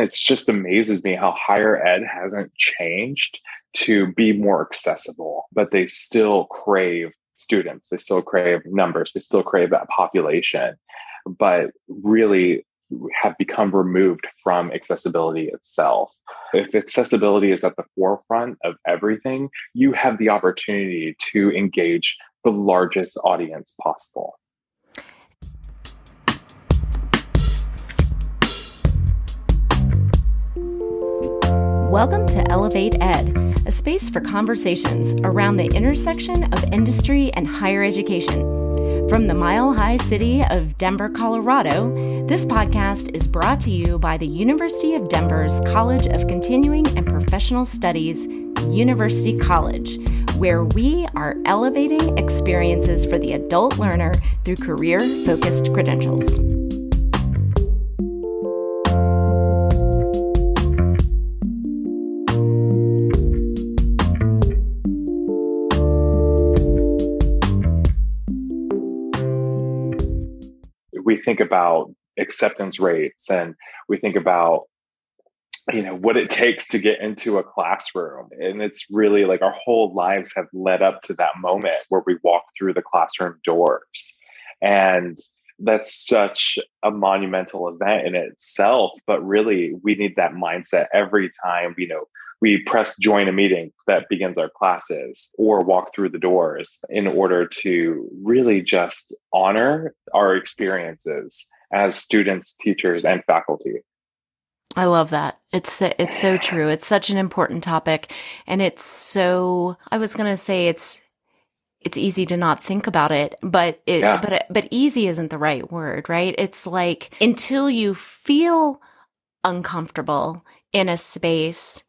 It just amazes me how higher ed hasn't changed to be more accessible, but they still crave students, they still crave numbers, they still crave that population, but really have become removed from accessibility itself. If accessibility is at the forefront of everything, you have the opportunity to engage the largest audience possible. Welcome to Elevate Ed, a space for conversations around the intersection of industry and higher education. From the mile high city of Denver, Colorado, this podcast is brought to you by the University of Denver's College of Continuing and Professional Studies, University College, where we are elevating experiences for the adult learner through career focused credentials. Think about acceptance rates and we think about you know what it takes to get into a classroom. And it's really like our whole lives have led up to that moment where we walk through the classroom doors. And that's such a monumental event in itself but really we need that mindset every time you know we press join a meeting that begins our classes or walk through the doors in order to really just honor our experiences as students, teachers, and faculty. I love that. It's it's so true. It's such an important topic and it's so I was going to say it's it's easy to not think about it, but it yeah. but but easy isn't the right word, right? It's like until you feel uncomfortable in a space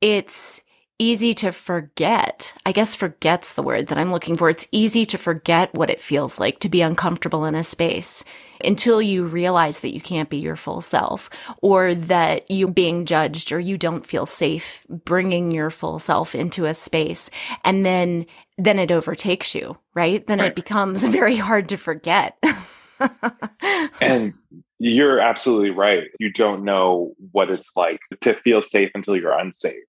it's easy to forget. I guess forget's the word that I'm looking for. It's easy to forget what it feels like to be uncomfortable in a space until you realize that you can't be your full self or that you're being judged or you don't feel safe bringing your full self into a space. And then, then it overtakes you, right? Then right. it becomes very hard to forget. and you're absolutely right. You don't know what it's like to feel safe until you're unsafe.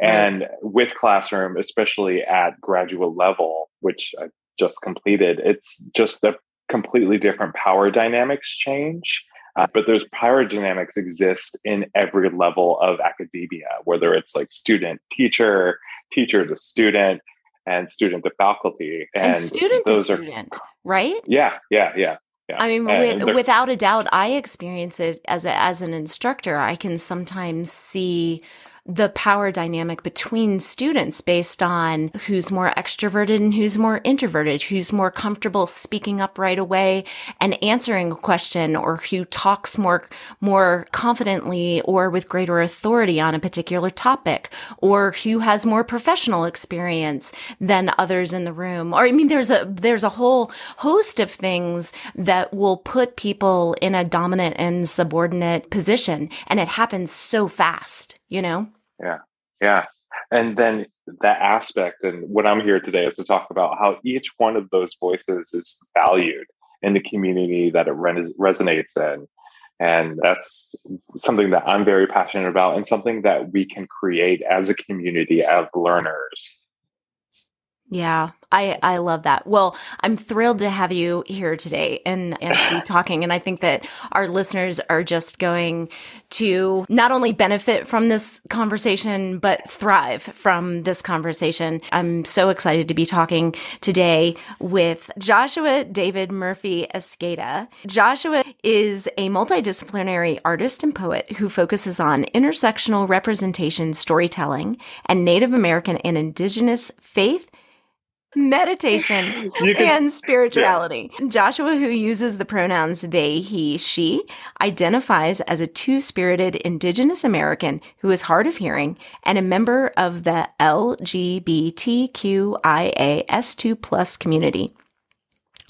And with Classroom, especially at graduate level, which I just completed, it's just a completely different power dynamics change. Uh, but those power dynamics exist in every level of academia, whether it's like student teacher, teacher to student, and student to faculty. And, and student to student, are, right? Yeah, yeah, yeah. Yeah. I mean, with, without a doubt, I experience it as a, as an instructor. I can sometimes see the power dynamic between students based on who's more extroverted and who's more introverted, who's more comfortable speaking up right away and answering a question or who talks more, more confidently or with greater authority on a particular topic or who has more professional experience than others in the room. Or I mean, there's a, there's a whole host of things that will put people in a dominant and subordinate position. And it happens so fast, you know? Yeah. Yeah. And then that aspect, and what I'm here today is to talk about how each one of those voices is valued in the community that it res- resonates in. And that's something that I'm very passionate about and something that we can create as a community of learners. Yeah, I, I love that. Well, I'm thrilled to have you here today and, and to be talking. And I think that our listeners are just going to not only benefit from this conversation, but thrive from this conversation. I'm so excited to be talking today with Joshua David Murphy Escada. Joshua is a multidisciplinary artist and poet who focuses on intersectional representation storytelling and Native American and Indigenous faith meditation can, and spirituality. Yeah. Joshua, who uses the pronouns they, he, she, identifies as a two spirited Indigenous American who is hard of hearing and a member of the LGBTQIAS2 plus community.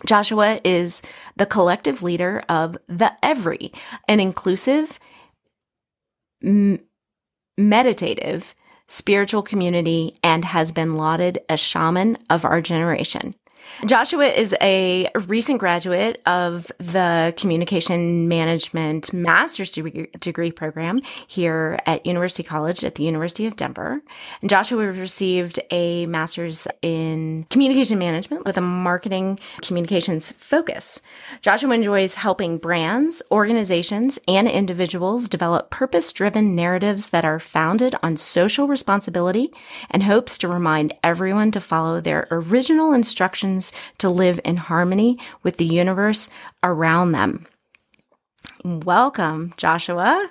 Joshua is the collective leader of The Every, an inclusive, m- meditative, spiritual community and has been lauded a shaman of our generation. Joshua is a recent graduate of the Communication Management Master's degree, degree, program here at University College at the University of Denver. And Joshua received a master's in communication management with a marketing communications focus. Joshua enjoys helping brands, organizations, and individuals develop purpose driven narratives that are founded on social responsibility and hopes to remind everyone to follow their original instructions to live in harmony with the universe around them. Welcome, Joshua.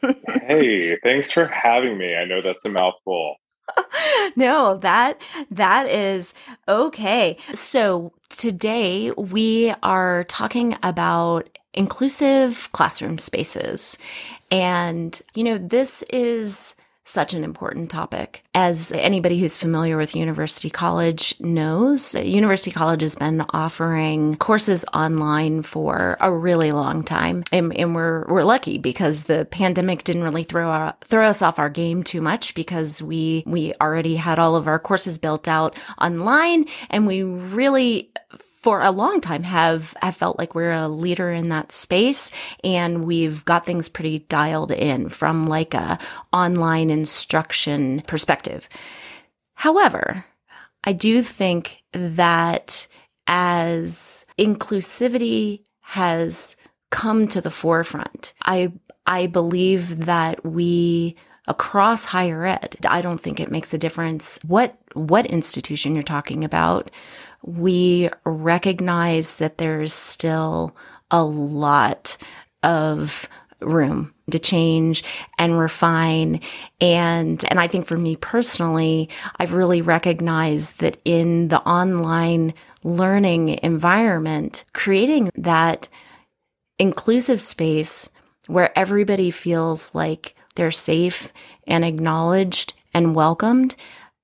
hey, thanks for having me. I know that's a mouthful. no, that that is okay. So, today we are talking about inclusive classroom spaces. And you know, this is such an important topic. As anybody who's familiar with University College knows, University College has been offering courses online for a really long time. And, and we're, we're lucky because the pandemic didn't really throw, our, throw us off our game too much because we, we already had all of our courses built out online and we really for a long time have have felt like we're a leader in that space and we've got things pretty dialed in from like a online instruction perspective. However, I do think that as inclusivity has come to the forefront, I I believe that we across higher ed, I don't think it makes a difference what what institution you're talking about we recognize that there's still a lot of room to change and refine. And and I think for me personally I've really recognized that in the online learning environment creating that inclusive space where everybody feels like they're safe and acknowledged and welcomed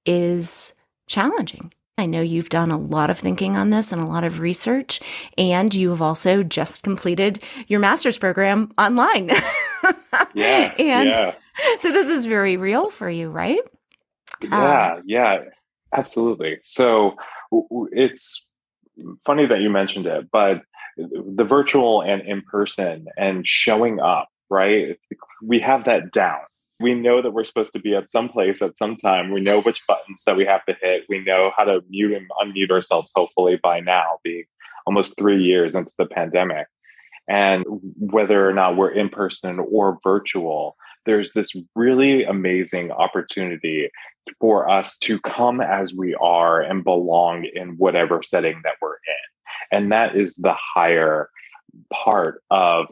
is challenging I know you've done a lot of thinking on this and a lot of research, and you have also just completed your master's program online. yes, and yes. So this is very real for you, right? Yeah, um, yeah, absolutely. So it's funny that you mentioned it, but the virtual and in person and showing up, right? We have that down we know that we're supposed to be at some place at some time. We know which buttons that we have to hit. We know how to mute and unmute ourselves, hopefully, by now, being almost three years into the pandemic. And whether or not we're in person or virtual, there's this really amazing opportunity for us to come as we are and belong in whatever setting that we're in. And that is the higher part of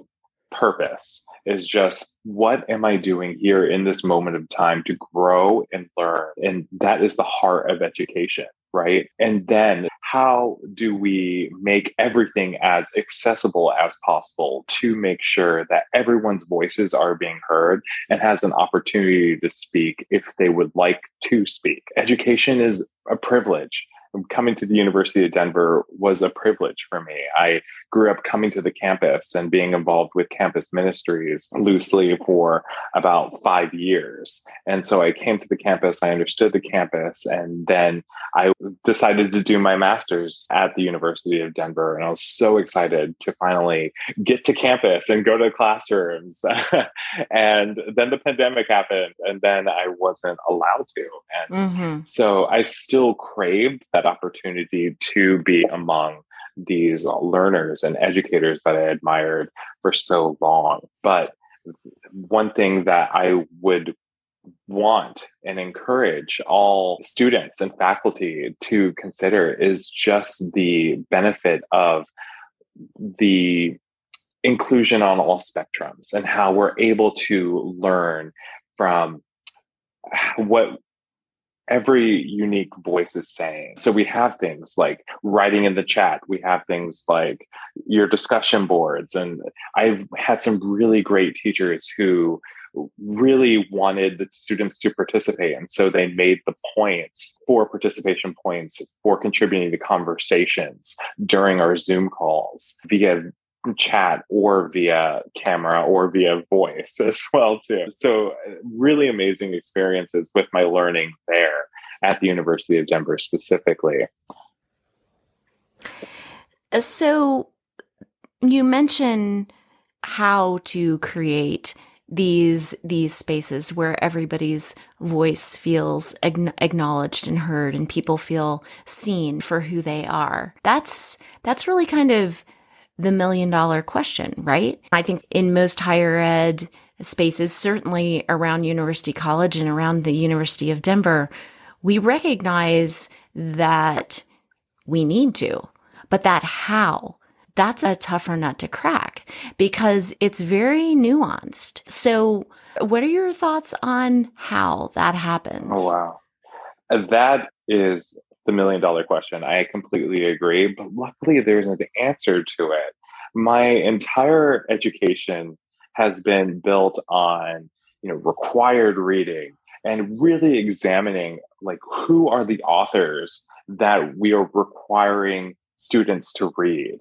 purpose is just what am I doing here in this moment of time to grow and learn? And that is the heart of education, right? And then how do we make everything as accessible as possible to make sure that everyone's voices are being heard and has an opportunity to speak if they would like to speak? Education is a privilege coming to the University of Denver was a privilege for me. I grew up coming to the campus and being involved with campus ministries loosely for about five years. And so I came to the campus, I understood the campus, and then I decided to do my master's at the University of Denver. And I was so excited to finally get to campus and go to classrooms. and then the pandemic happened, and then I wasn't allowed to. And mm-hmm. so I still craved that opportunity to be among these learners and educators that I admired for so long. But one thing that I would want and encourage all students and faculty to consider is just the benefit of the inclusion on all spectrums and how we're able to learn from what every unique voice is saying. So we have things like writing in the chat. We have things like your discussion boards. And I've had some really great teachers who really wanted the students to participate. And so they made the points for participation points for contributing to conversations during our Zoom calls via chat or via camera or via voice as well too. So really amazing experiences with my learning there at the university of denver specifically. Uh, so you mentioned how to create these these spaces where everybody's voice feels acknowledged and heard and people feel seen for who they are. That's that's really kind of the million dollar question right i think in most higher ed spaces certainly around university college and around the university of denver we recognize that we need to but that how that's a tougher nut to crack because it's very nuanced. So, what are your thoughts on how that happens? Oh, wow. That is the million dollar question. I completely agree, but luckily there's an answer to it. My entire education has been built on, you know, required reading and really examining like who are the authors that we are requiring students to read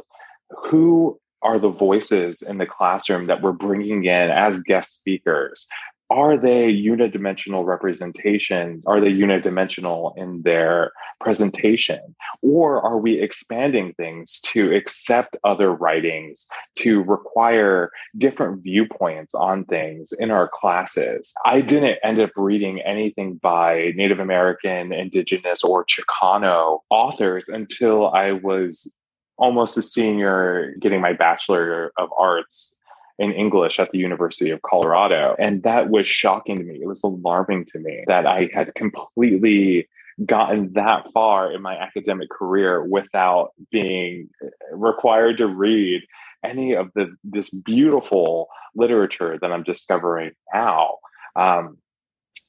who are the voices in the classroom that we're bringing in as guest speakers? Are they unidimensional representations? Are they unidimensional in their presentation? Or are we expanding things to accept other writings, to require different viewpoints on things in our classes? I didn't end up reading anything by Native American, Indigenous, or Chicano authors until I was almost a senior getting my bachelor of arts in English at the University of Colorado. And that was shocking to me. It was alarming to me that I had completely gotten that far in my academic career without being required to read any of the this beautiful literature that I'm discovering now. Um,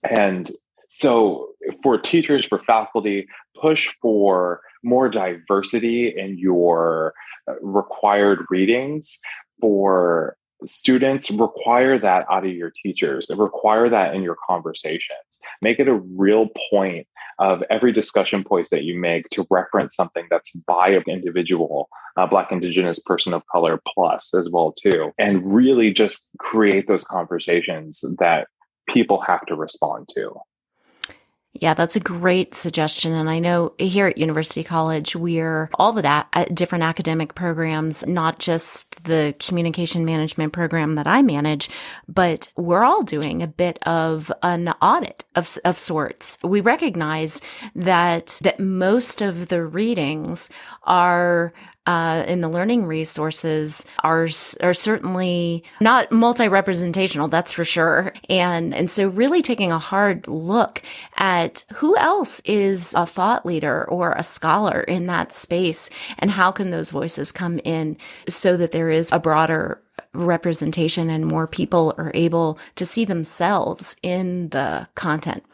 and so for teachers, for faculty, push for more diversity in your required readings for students require that out of your teachers. Require that in your conversations. Make it a real point of every discussion points that you make to reference something that's by an individual uh, black indigenous person of color plus as well too and really just create those conversations that people have to respond to yeah, that's a great suggestion. And I know here at University College, we're all the da- uh, different academic programs, not just the communication management program that I manage, but we're all doing a bit of an audit of, of sorts. We recognize that, that most of the readings are uh, in the learning resources are are certainly not multi representational. That's for sure. And and so really taking a hard look at who else is a thought leader or a scholar in that space, and how can those voices come in so that there is a broader representation and more people are able to see themselves in the content.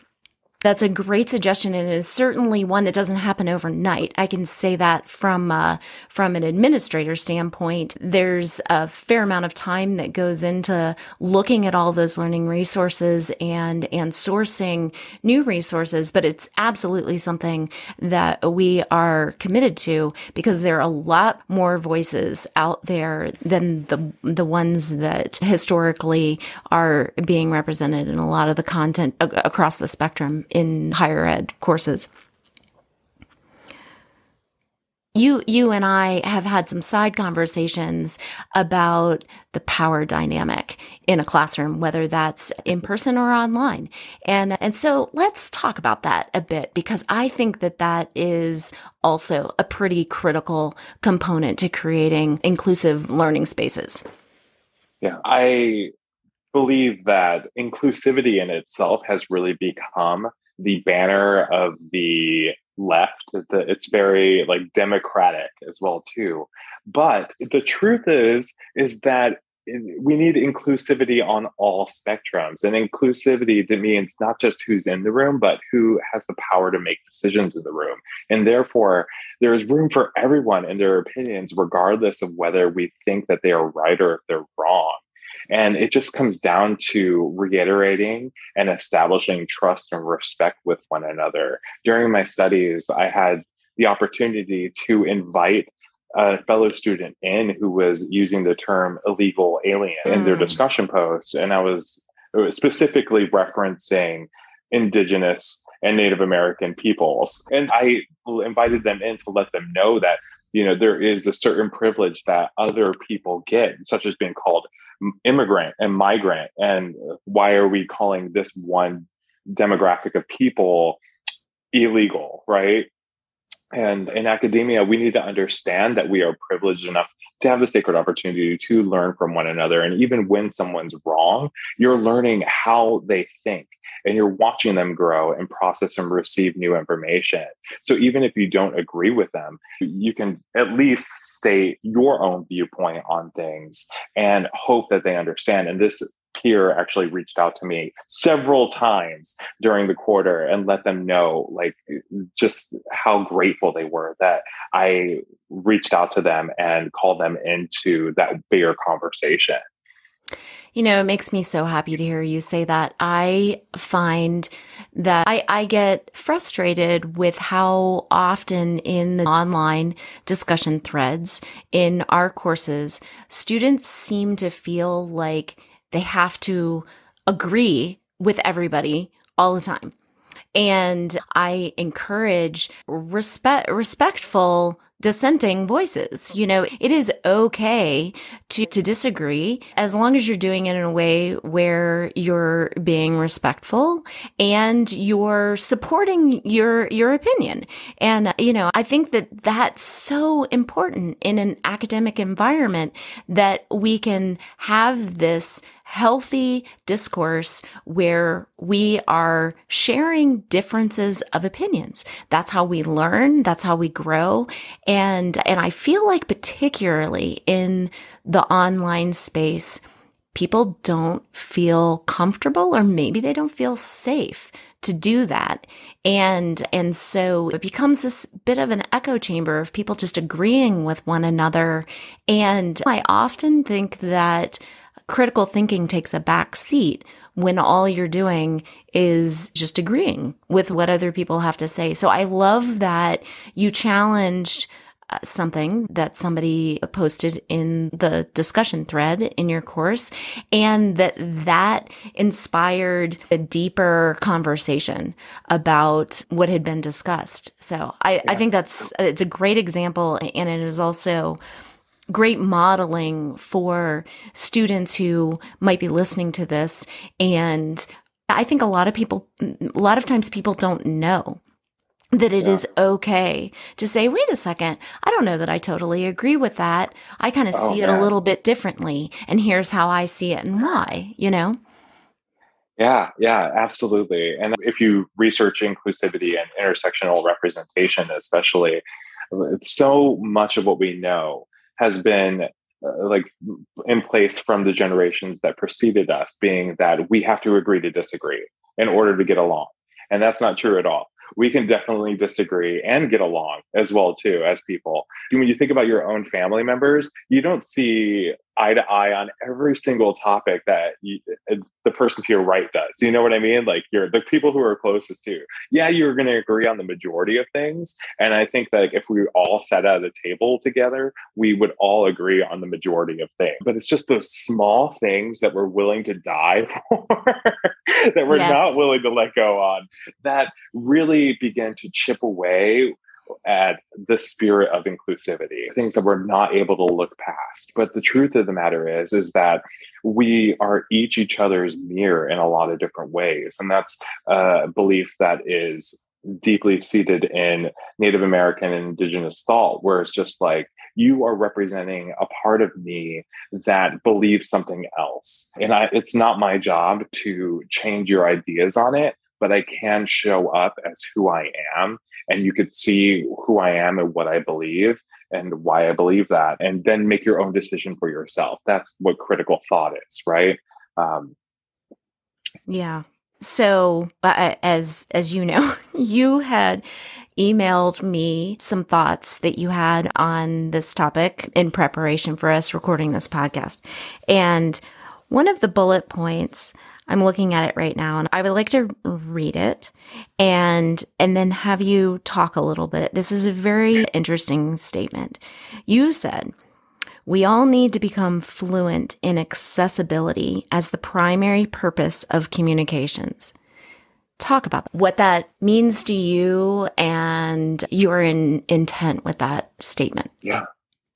That's a great suggestion and it is certainly one that doesn't happen overnight. I can say that from uh, from an administrator standpoint. There's a fair amount of time that goes into looking at all those learning resources and and sourcing new resources, but it's absolutely something that we are committed to because there are a lot more voices out there than the the ones that historically are being represented in a lot of the content across the spectrum in higher ed courses. You, you and I have had some side conversations about the power dynamic in a classroom, whether that's in person or online. And, and so let's talk about that a bit because I think that that is also a pretty critical component to creating inclusive learning spaces. Yeah, I believe that inclusivity in itself has really become the banner of the left it's very like democratic as well too. But the truth is is that we need inclusivity on all spectrums and inclusivity that means not just who's in the room but who has the power to make decisions in the room. And therefore there is room for everyone and their opinions regardless of whether we think that they are right or if they're wrong and it just comes down to reiterating and establishing trust and respect with one another. During my studies, I had the opportunity to invite a fellow student in who was using the term illegal alien mm. in their hmm. discussion post. And I was specifically referencing indigenous and Native American peoples. And I invited them in to let them know that you know there is a certain privilege that other people get such as being called immigrant and migrant and why are we calling this one demographic of people illegal right and in academia we need to understand that we are privileged enough to have the sacred opportunity to learn from one another and even when someone's wrong you're learning how they think and you're watching them grow and process and receive new information. So even if you don't agree with them, you can at least state your own viewpoint on things and hope that they understand. And this peer actually reached out to me several times during the quarter and let them know like just how grateful they were that I reached out to them and called them into that bigger conversation. You know, it makes me so happy to hear you say that. I find that I, I get frustrated with how often in the online discussion threads in our courses, students seem to feel like they have to agree with everybody all the time. And I encourage respect, respectful dissenting voices. You know, it is okay to, to disagree as long as you're doing it in a way where you're being respectful and you're supporting your, your opinion. And, uh, you know, I think that that's so important in an academic environment that we can have this healthy discourse where we are sharing differences of opinions. That's how we learn. That's how we grow. And, and I feel like particularly in the online space, people don't feel comfortable or maybe they don't feel safe to do that. And, and so it becomes this bit of an echo chamber of people just agreeing with one another. And I often think that critical thinking takes a back seat when all you're doing is just agreeing with what other people have to say. So I love that you challenged uh, something that somebody posted in the discussion thread in your course and that that inspired a deeper conversation about what had been discussed. So I, yeah. I think that's, it's a great example and it is also great modeling for students who might be listening to this. And I think a lot of people, a lot of times people don't know that it yeah. is okay to say, wait a second, I don't know that I totally agree with that. I kind of oh, see it a little bit differently. And here's how I see it and why, you know? Yeah, yeah, absolutely. And if you research inclusivity and intersectional representation, especially, so much of what we know has been uh, like in place from the generations that preceded us being that we have to agree to disagree in order to get along. And that's not true at all. We can definitely disagree and get along as well too as people. When you think about your own family members you don't see eye to eye on every single topic that you, uh, the person to your right does. You know what I mean? Like you're the people who are closest to you. Yeah, you're going to agree on the majority of things. And I think that if we all sat at a table together, we would all agree on the majority of things. But it's just those small things that we're willing to die for, that we're yes. not willing to let go on, that really begin to chip away at the spirit of inclusivity, things that we're not able to look past. But the truth of the matter is, is that we are each each other's mirror in a lot of different ways. And that's a belief that is deeply seated in Native American and Indigenous thought, where it's just like, you are representing a part of me that believes something else. And I, it's not my job to change your ideas on it, but I can show up as who I am and you could see who I am and what I believe and why I believe that, and then make your own decision for yourself. That's what critical thought is, right? Um, yeah. So, uh, as as you know, you had emailed me some thoughts that you had on this topic in preparation for us recording this podcast, and one of the bullet points I'm looking at it right now and I would like to read it and and then have you talk a little bit. This is a very interesting statement. You said we all need to become fluent in accessibility as the primary purpose of communications. talk about what that means to you and your in, intent with that statement. Yeah.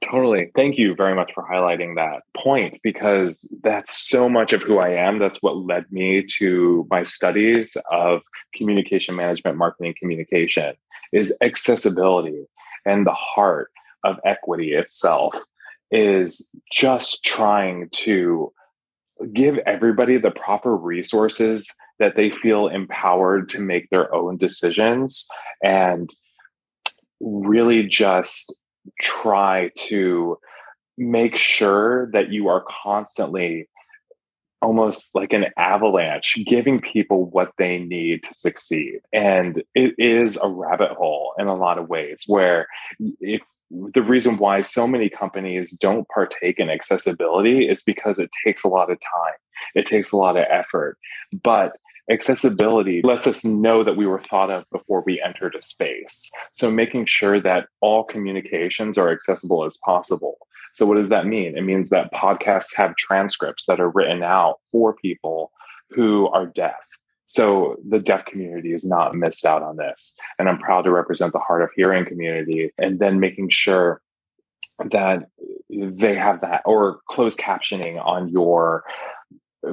Totally. Thank you very much for highlighting that point because that's so much of who I am. That's what led me to my studies of communication management, marketing communication is accessibility and the heart of equity itself is just trying to give everybody the proper resources that they feel empowered to make their own decisions and really just try to make sure that you are constantly almost like an avalanche giving people what they need to succeed. And it is a rabbit hole in a lot of ways where if the reason why so many companies don't partake in accessibility is because it takes a lot of time. It takes a lot of effort. But accessibility lets us know that we were thought of before we entered a space. So making sure that all communications are accessible as possible. So what does that mean? It means that podcasts have transcripts that are written out for people who are deaf. So the deaf community is not missed out on this. And I'm proud to represent the hard of hearing community and then making sure that they have that or closed captioning on your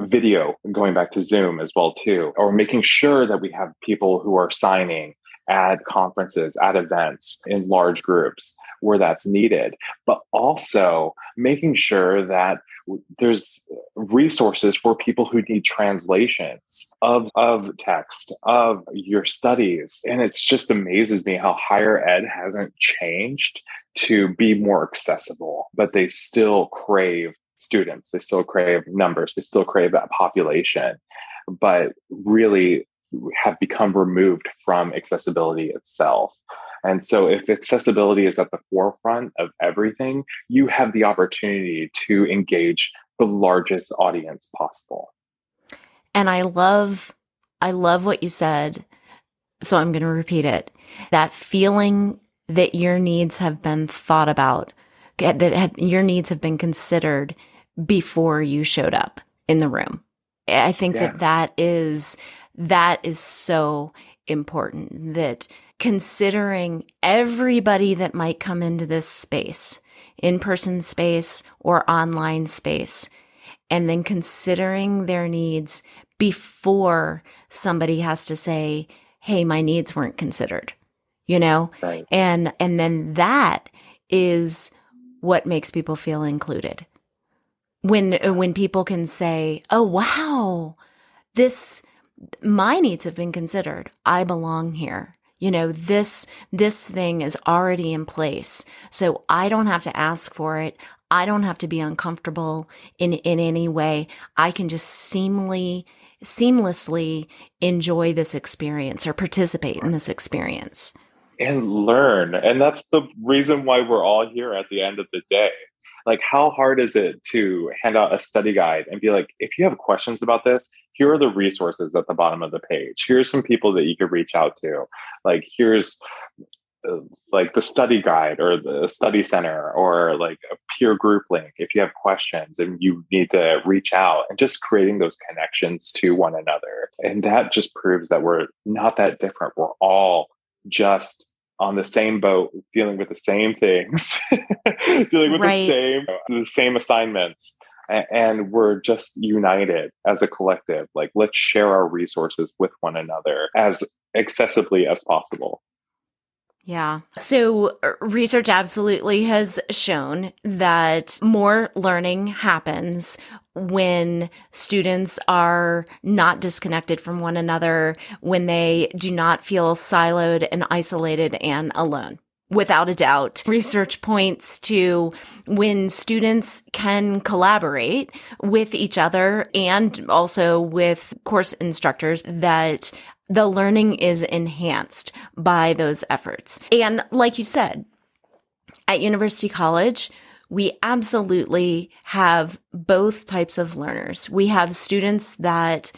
video going back to zoom as well too or making sure that we have people who are signing at conferences, at events, in large groups where that's needed, but also making sure that there's resources for people who need translations of, of text, of your studies. And it just amazes me how higher ed hasn't changed to be more accessible, but they still crave students, they still crave numbers, they still crave that population. But really, have become removed from accessibility itself. And so, if accessibility is at the forefront of everything, you have the opportunity to engage the largest audience possible. And I love, I love what you said. So I'm going to repeat it. That feeling that your needs have been thought about, that your needs have been considered before you showed up in the room. I think yeah. that that is that is so important that considering everybody that might come into this space, in person space or online space, and then considering their needs before somebody has to say, Hey, my needs weren't considered, you know? Right. And, and then that is what makes people feel included. When, when people can say, Oh, wow, this, my needs have been considered. I belong here. You know, this, this thing is already in place. So I don't have to ask for it. I don't have to be uncomfortable in, in any way. I can just seamlessly, seamlessly enjoy this experience or participate in this experience. And learn. And that's the reason why we're all here at the end of the day like how hard is it to hand out a study guide and be like if you have questions about this here are the resources at the bottom of the page. Here's some people that you could reach out to. Like here's uh, like the study guide or the study center or like a peer group link if you have questions and you need to reach out and just creating those connections to one another. And that just proves that we're not that different. We're all just on the same boat, dealing with the same things, dealing with right. the same the same assignments, and we're just united as a collective. Like, let's share our resources with one another as accessibly as possible. Yeah. So uh, research absolutely has shown that more learning happens when students are not disconnected from one another, when they do not feel siloed and isolated and alone. Without a doubt, research points to when students can collaborate with each other and also with course instructors that the learning is enhanced by those efforts. And like you said, at University College, we absolutely have both types of learners. We have students that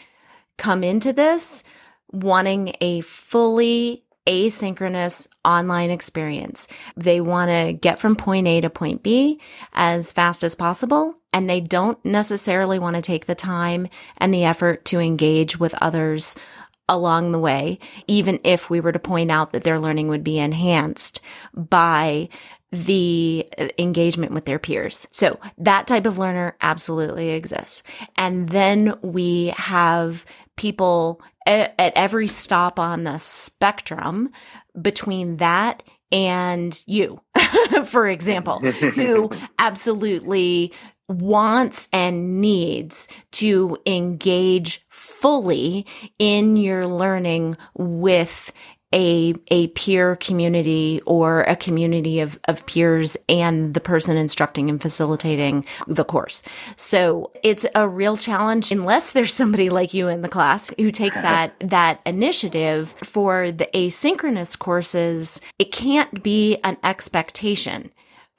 come into this wanting a fully asynchronous online experience. They want to get from point A to point B as fast as possible, and they don't necessarily want to take the time and the effort to engage with others along the way, even if we were to point out that their learning would be enhanced by the uh, engagement with their peers. So that type of learner absolutely exists. And then we have people at, every stop on the spectrum between that and you, for example, who absolutely wants and needs to engage fully in your learning with a a peer community or a community of, of peers and the person instructing and facilitating the course. So it's a real challenge unless there's somebody like you in the class who takes that that initiative for the asynchronous courses. It can't be an expectation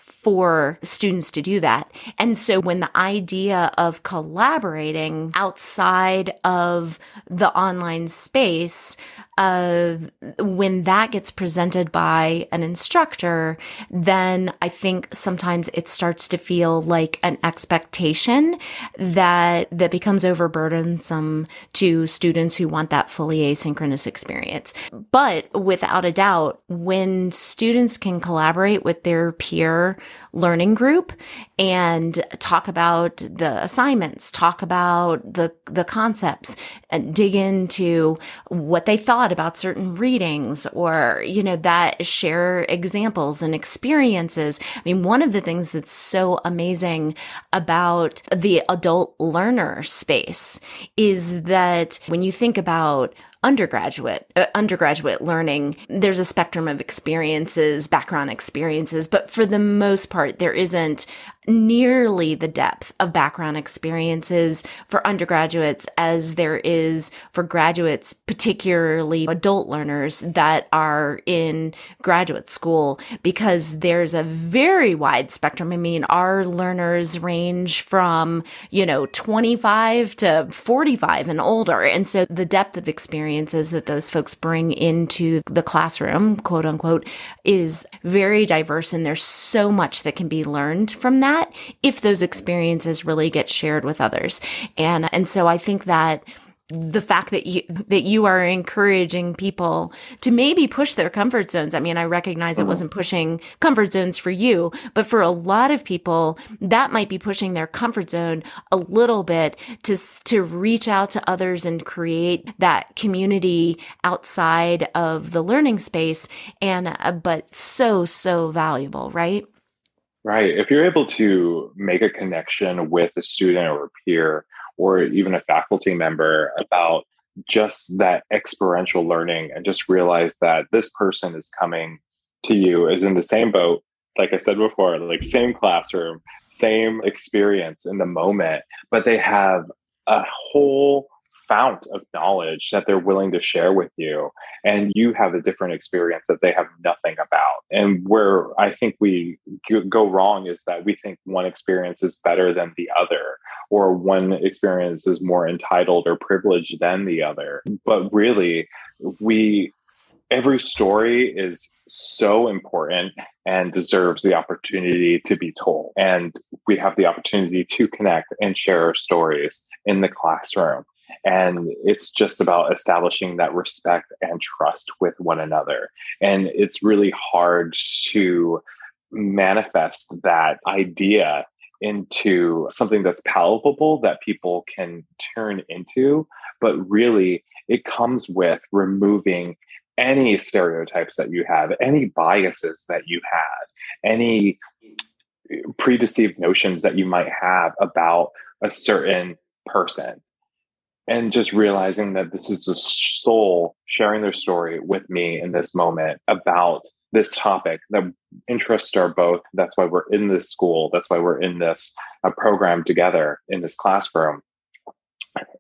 for students to do that. And so when the idea of collaborating outside of the online space uh, when that gets presented by an instructor, then I think sometimes it starts to feel like an expectation that that becomes overburdensome to students who want that fully asynchronous experience. But without a doubt, when students can collaborate with their peer learning group and talk about the assignments, talk about the the concepts, and dig into what they thought about certain readings or, you know, that share examples and experiences. I mean, one of the things that's so amazing about the adult learner space is that when you think about undergraduate uh, undergraduate learning there's a spectrum of experiences background experiences but for the most part there isn't nearly the depth of background experiences for undergraduates as there is for graduates, particularly adult learners that are in graduate school, because there's a very wide spectrum. I mean, our learners range from, you know, 25 to 45 and older. And so the depth of experiences that those folks bring into the classroom, quote unquote, is very diverse. And there's so much that can be learned from that that if those experiences really get shared with others. And, and so I think that the fact that you that you are encouraging people to maybe push their comfort zones. I mean, I recognize mm-hmm. it wasn't pushing comfort zones for you, but for a lot of people, that might be pushing their comfort zone a little bit to to reach out to others and create that community outside of the learning space and uh, but so so valuable, right? Right. If you're able to make a connection with a student or a peer or even a faculty member about just that experiential learning and just realize that this person is coming to you is in the same boat like i said before like same classroom same experience in the moment but they have a whole fount of knowledge that they're willing to share with you and you have a different experience that they have nothing about and where i think we go wrong is that we think one experience is better than the other or one experience is more entitled or privileged than the other but really we every story is so important and deserves the opportunity to be told. And we have the opportunity to connect and share our stories in the classroom. And it's just about establishing that respect and trust with one another. And it's really hard to manifest that idea into something that's palpable that people can turn into. But really, it comes with removing any stereotypes that you have, any biases that you have, any predeceived notions that you might have about a certain person and just realizing that this is a soul sharing their story with me in this moment about this topic that interests our both. That's why we're in this school. That's why we're in this uh, program together in this classroom.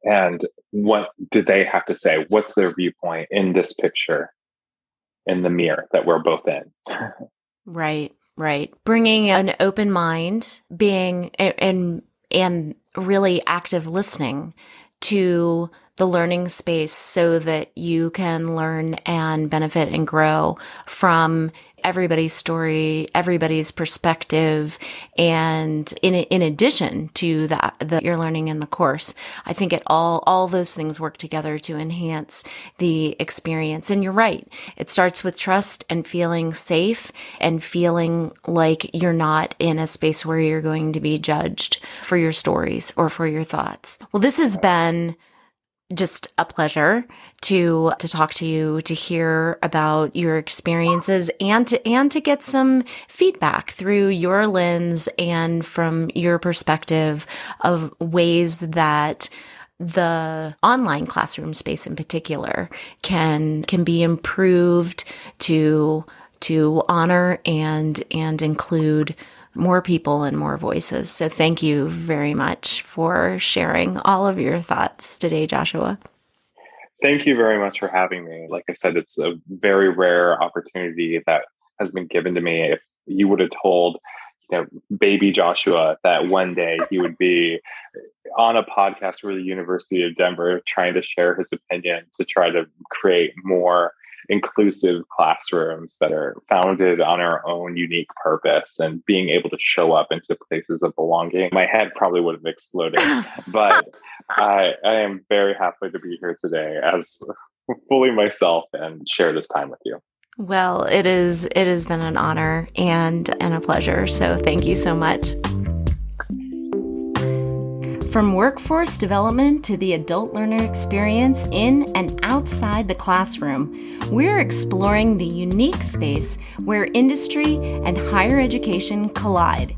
And what do they have to say? What's their viewpoint in this picture in the mirror that we're both in? Right right. Bringing an open mind being and and really active listening to the learning space so that you can learn and benefit and grow from everybody's story, everybody's perspective. And in, in addition to that, that you're learning in the course, I think it all, all those things work together to enhance the experience. And you're right. It starts with trust and feeling safe and feeling like you're not in a space where you're going to be judged for your stories or for your thoughts. Well, this has been just a pleasure to to talk to you to hear about your experiences and to and to get some feedback through your lens and from your perspective of ways that the online classroom space in particular can can be improved to to honor and and include more people and more voices. So thank you very much for sharing all of your thoughts today, Joshua. Thank you very much for having me. Like I said, it's a very rare opportunity that has been given to me. If you would have told, you know, baby Joshua that one day he would be on a podcast for the University of Denver trying to share his opinion to try to create more inclusive classrooms that are founded on our own unique purpose and being able to show up into places of belonging. My head probably would have exploded, but I, I am very happy to be here today as fully myself and share this time with you. Well, it is it has been an honor and and a pleasure. So thank you so much. From workforce development to the adult learner experience in and outside the classroom, we're exploring the unique space where industry and higher education collide.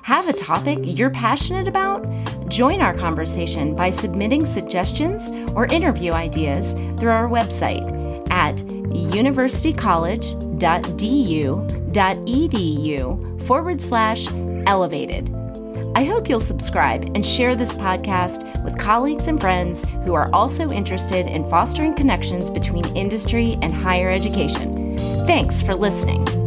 Have a topic you're passionate about? Join our conversation by submitting suggestions or interview ideas through our website at universitycollege.du.edu forward slash elevated. I hope you'll subscribe and share this podcast with colleagues and friends who are also interested in fostering connections between industry and higher education. Thanks for listening.